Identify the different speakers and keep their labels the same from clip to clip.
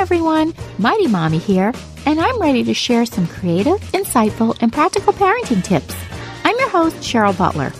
Speaker 1: Everyone, Mighty Mommy here, and I'm ready to share some creative, insightful, and practical parenting tips. I'm your host, Cheryl Butler.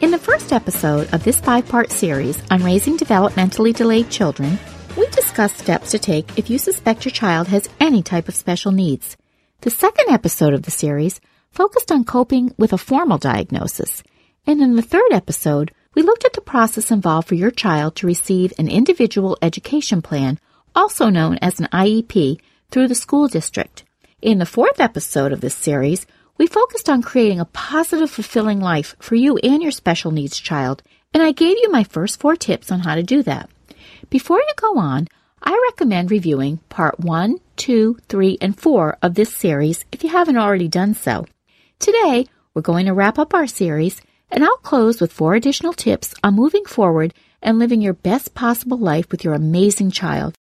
Speaker 1: In the first episode of this five part series on raising developmentally delayed children, we discuss steps to take if you suspect your child has any type of special needs. The second episode of the series focused on coping with a formal diagnosis. And in the third episode, we looked at the process involved for your child to receive an individual education plan, also known as an IEP, through the school district. In the fourth episode of this series, we focused on creating a positive, fulfilling life for you and your special needs child, and I gave you my first four tips on how to do that. Before you go on, I recommend reviewing part one, two, three, and four of this series if you haven't already done so. Today, we're going to wrap up our series, and I'll close with four additional tips on moving forward and living your best possible life with your amazing child.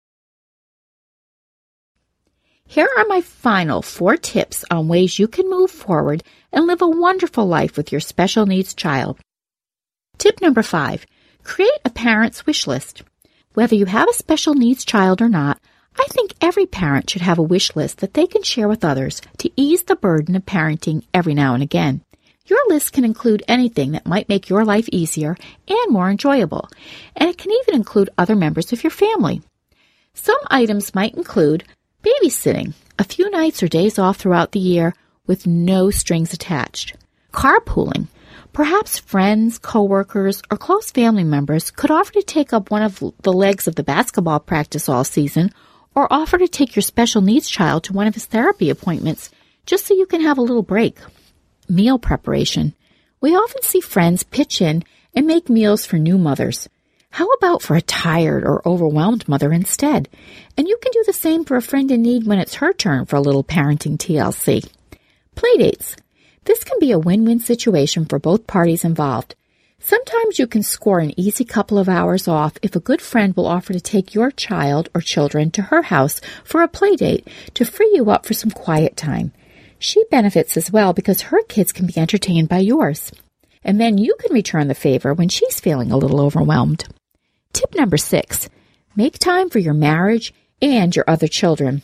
Speaker 1: Here are my final four tips on ways you can move forward and live a wonderful life with your special needs child. Tip number five create a parent's wish list. Whether you have a special needs child or not, I think every parent should have a wish list that they can share with others to ease the burden of parenting every now and again. Your list can include anything that might make your life easier and more enjoyable, and it can even include other members of your family. Some items might include babysitting, a few nights or days off throughout the year with no strings attached, carpooling, Perhaps friends, coworkers, or close family members could offer to take up one of the legs of the basketball practice all season or offer to take your special needs child to one of his therapy appointments just so you can have a little break. Meal preparation. We often see friends pitch in and make meals for new mothers. How about for a tired or overwhelmed mother instead? And you can do the same for a friend in need when it's her turn for a little parenting TLC. Playdates. This can be a win-win situation for both parties involved. Sometimes you can score an easy couple of hours off if a good friend will offer to take your child or children to her house for a play date to free you up for some quiet time. She benefits as well because her kids can be entertained by yours. And then you can return the favor when she's feeling a little overwhelmed. Tip number six, make time for your marriage and your other children.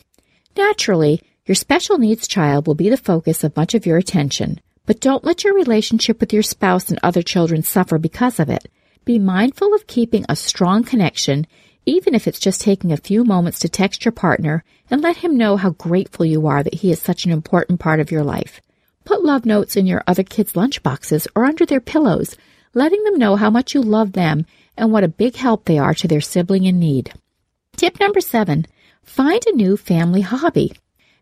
Speaker 1: Naturally, your special needs child will be the focus of much of your attention, but don't let your relationship with your spouse and other children suffer because of it. Be mindful of keeping a strong connection, even if it's just taking a few moments to text your partner and let him know how grateful you are that he is such an important part of your life. Put love notes in your other kids' lunchboxes or under their pillows, letting them know how much you love them and what a big help they are to their sibling in need. Tip number seven, find a new family hobby.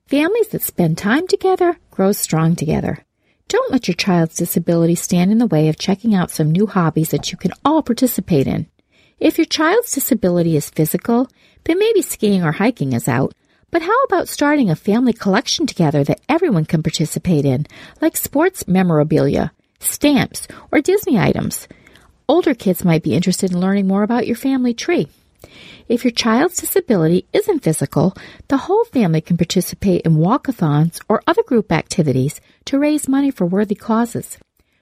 Speaker 1: Families that spend time together grow strong together. Don't let your child's disability stand in the way of checking out some new hobbies that you can all participate in. If your child's disability is physical, then maybe skiing or hiking is out. But how about starting a family collection together that everyone can participate in, like sports memorabilia, stamps, or Disney items? Older kids might be interested in learning more about your family tree. If your child's disability isn't physical, the whole family can participate in walkathons or other group activities to raise money for worthy causes.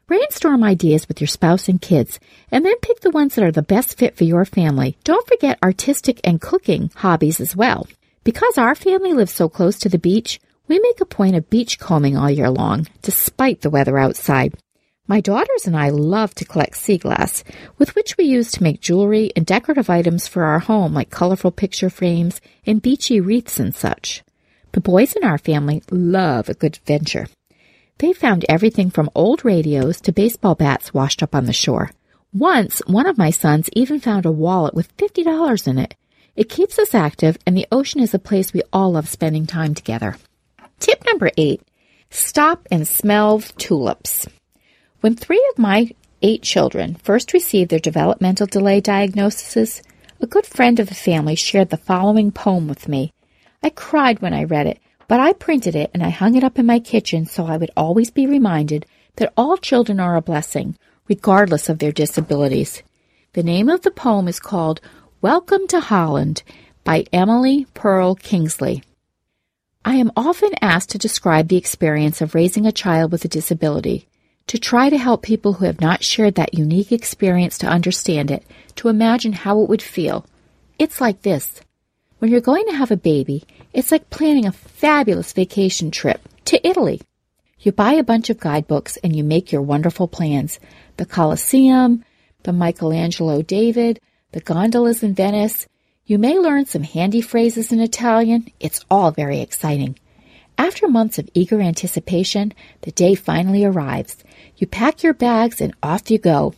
Speaker 1: Brainstorm ideas with your spouse and kids, and then pick the ones that are the best fit for your family. Don't forget artistic and cooking hobbies as well. Because our family lives so close to the beach, we make a point of beach combing all year long, despite the weather outside. My daughters and I love to collect sea glass, with which we use to make jewelry and decorative items for our home, like colorful picture frames and beachy wreaths and such. The boys in our family love a good adventure. They found everything from old radios to baseball bats washed up on the shore. Once, one of my sons even found a wallet with $50 in it. It keeps us active, and the ocean is a place we all love spending time together. Tip number eight Stop and smell tulips. When three of my eight children first received their developmental delay diagnoses, a good friend of the family shared the following poem with me. I cried when I read it, but I printed it and I hung it up in my kitchen so I would always be reminded that all children are a blessing, regardless of their disabilities. The name of the poem is called Welcome to Holland by Emily Pearl Kingsley. I am often asked to describe the experience of raising a child with a disability, to try to help people who have not shared that unique experience to understand it, to imagine how it would feel. It's like this. When you're going to have a baby, it's like planning a fabulous vacation trip to Italy. You buy a bunch of guidebooks and you make your wonderful plans. The Colosseum, the Michelangelo David, the gondolas in Venice, you may learn some handy phrases in Italian. It's all very exciting. After months of eager anticipation, the day finally arrives. You pack your bags and off you go.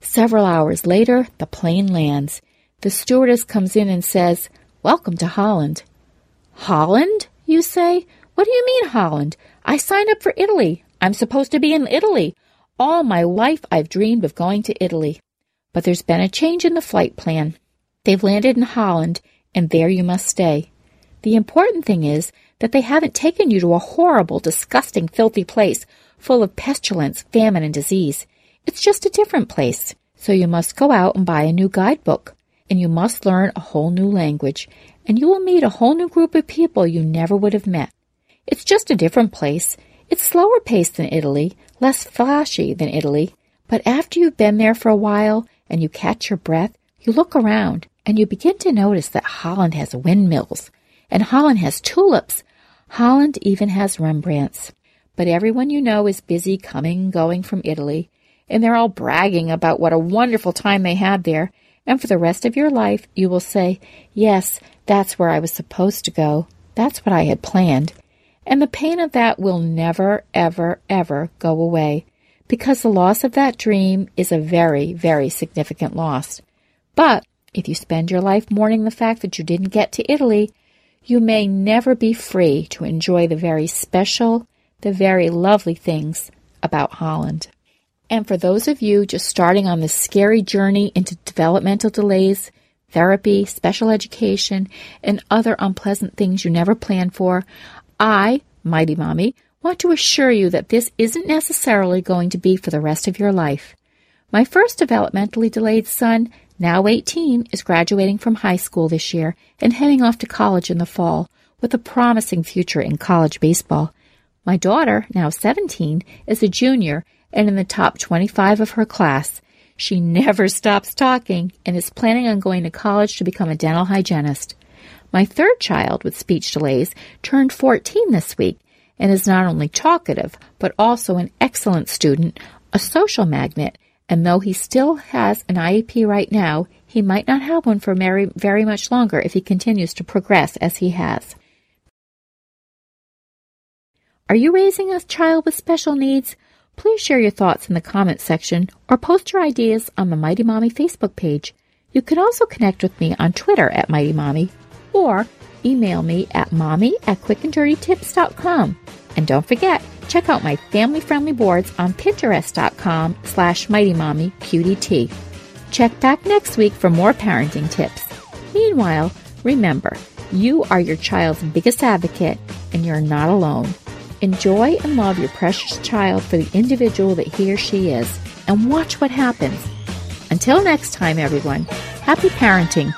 Speaker 1: Several hours later, the plane lands. The stewardess comes in and says, Welcome to Holland. Holland? You say? What do you mean, Holland? I signed up for Italy. I'm supposed to be in Italy. All my life I've dreamed of going to Italy. But there's been a change in the flight plan. They've landed in Holland, and there you must stay. The important thing is that they haven't taken you to a horrible, disgusting, filthy place full of pestilence, famine, and disease. It's just a different place. So you must go out and buy a new guidebook, and you must learn a whole new language, and you will meet a whole new group of people you never would have met. It's just a different place. It's slower paced than Italy, less flashy than Italy, but after you've been there for a while and you catch your breath, you look around and you begin to notice that Holland has windmills, and Holland has tulips. Holland even has Rembrandts. But everyone you know is busy coming and going from Italy, and they're all bragging about what a wonderful time they had there. And for the rest of your life, you will say, Yes, that's where I was supposed to go. That's what I had planned. And the pain of that will never, ever, ever go away because the loss of that dream is a very, very significant loss. But if you spend your life mourning the fact that you didn't get to Italy, you may never be free to enjoy the very special, the very lovely things about Holland. And for those of you just starting on this scary journey into developmental delays, therapy, special education, and other unpleasant things you never planned for, I, Mighty Mommy, want to assure you that this isn't necessarily going to be for the rest of your life. My first developmentally delayed son now 18, is graduating from high school this year and heading off to college in the fall with a promising future in college baseball. My daughter, now 17, is a junior and in the top 25 of her class. She never stops talking and is planning on going to college to become a dental hygienist. My third child with speech delays turned 14 this week and is not only talkative, but also an excellent student, a social magnet, and though he still has an IEP right now, he might not have one for very, very much longer if he continues to progress as he has. Are you raising a child with special needs? Please share your thoughts in the comments section or post your ideas on the Mighty Mommy Facebook page. You can also connect with me on Twitter at Mighty Mommy or email me at mommy at quickanddirtytips.com. And don't forget, check out my family-friendly boards on pinterest.com slash mightymommyqdt. Check back next week for more parenting tips. Meanwhile, remember, you are your child's biggest advocate and you're not alone. Enjoy and love your precious child for the individual that he or she is and watch what happens. Until next time, everyone, happy parenting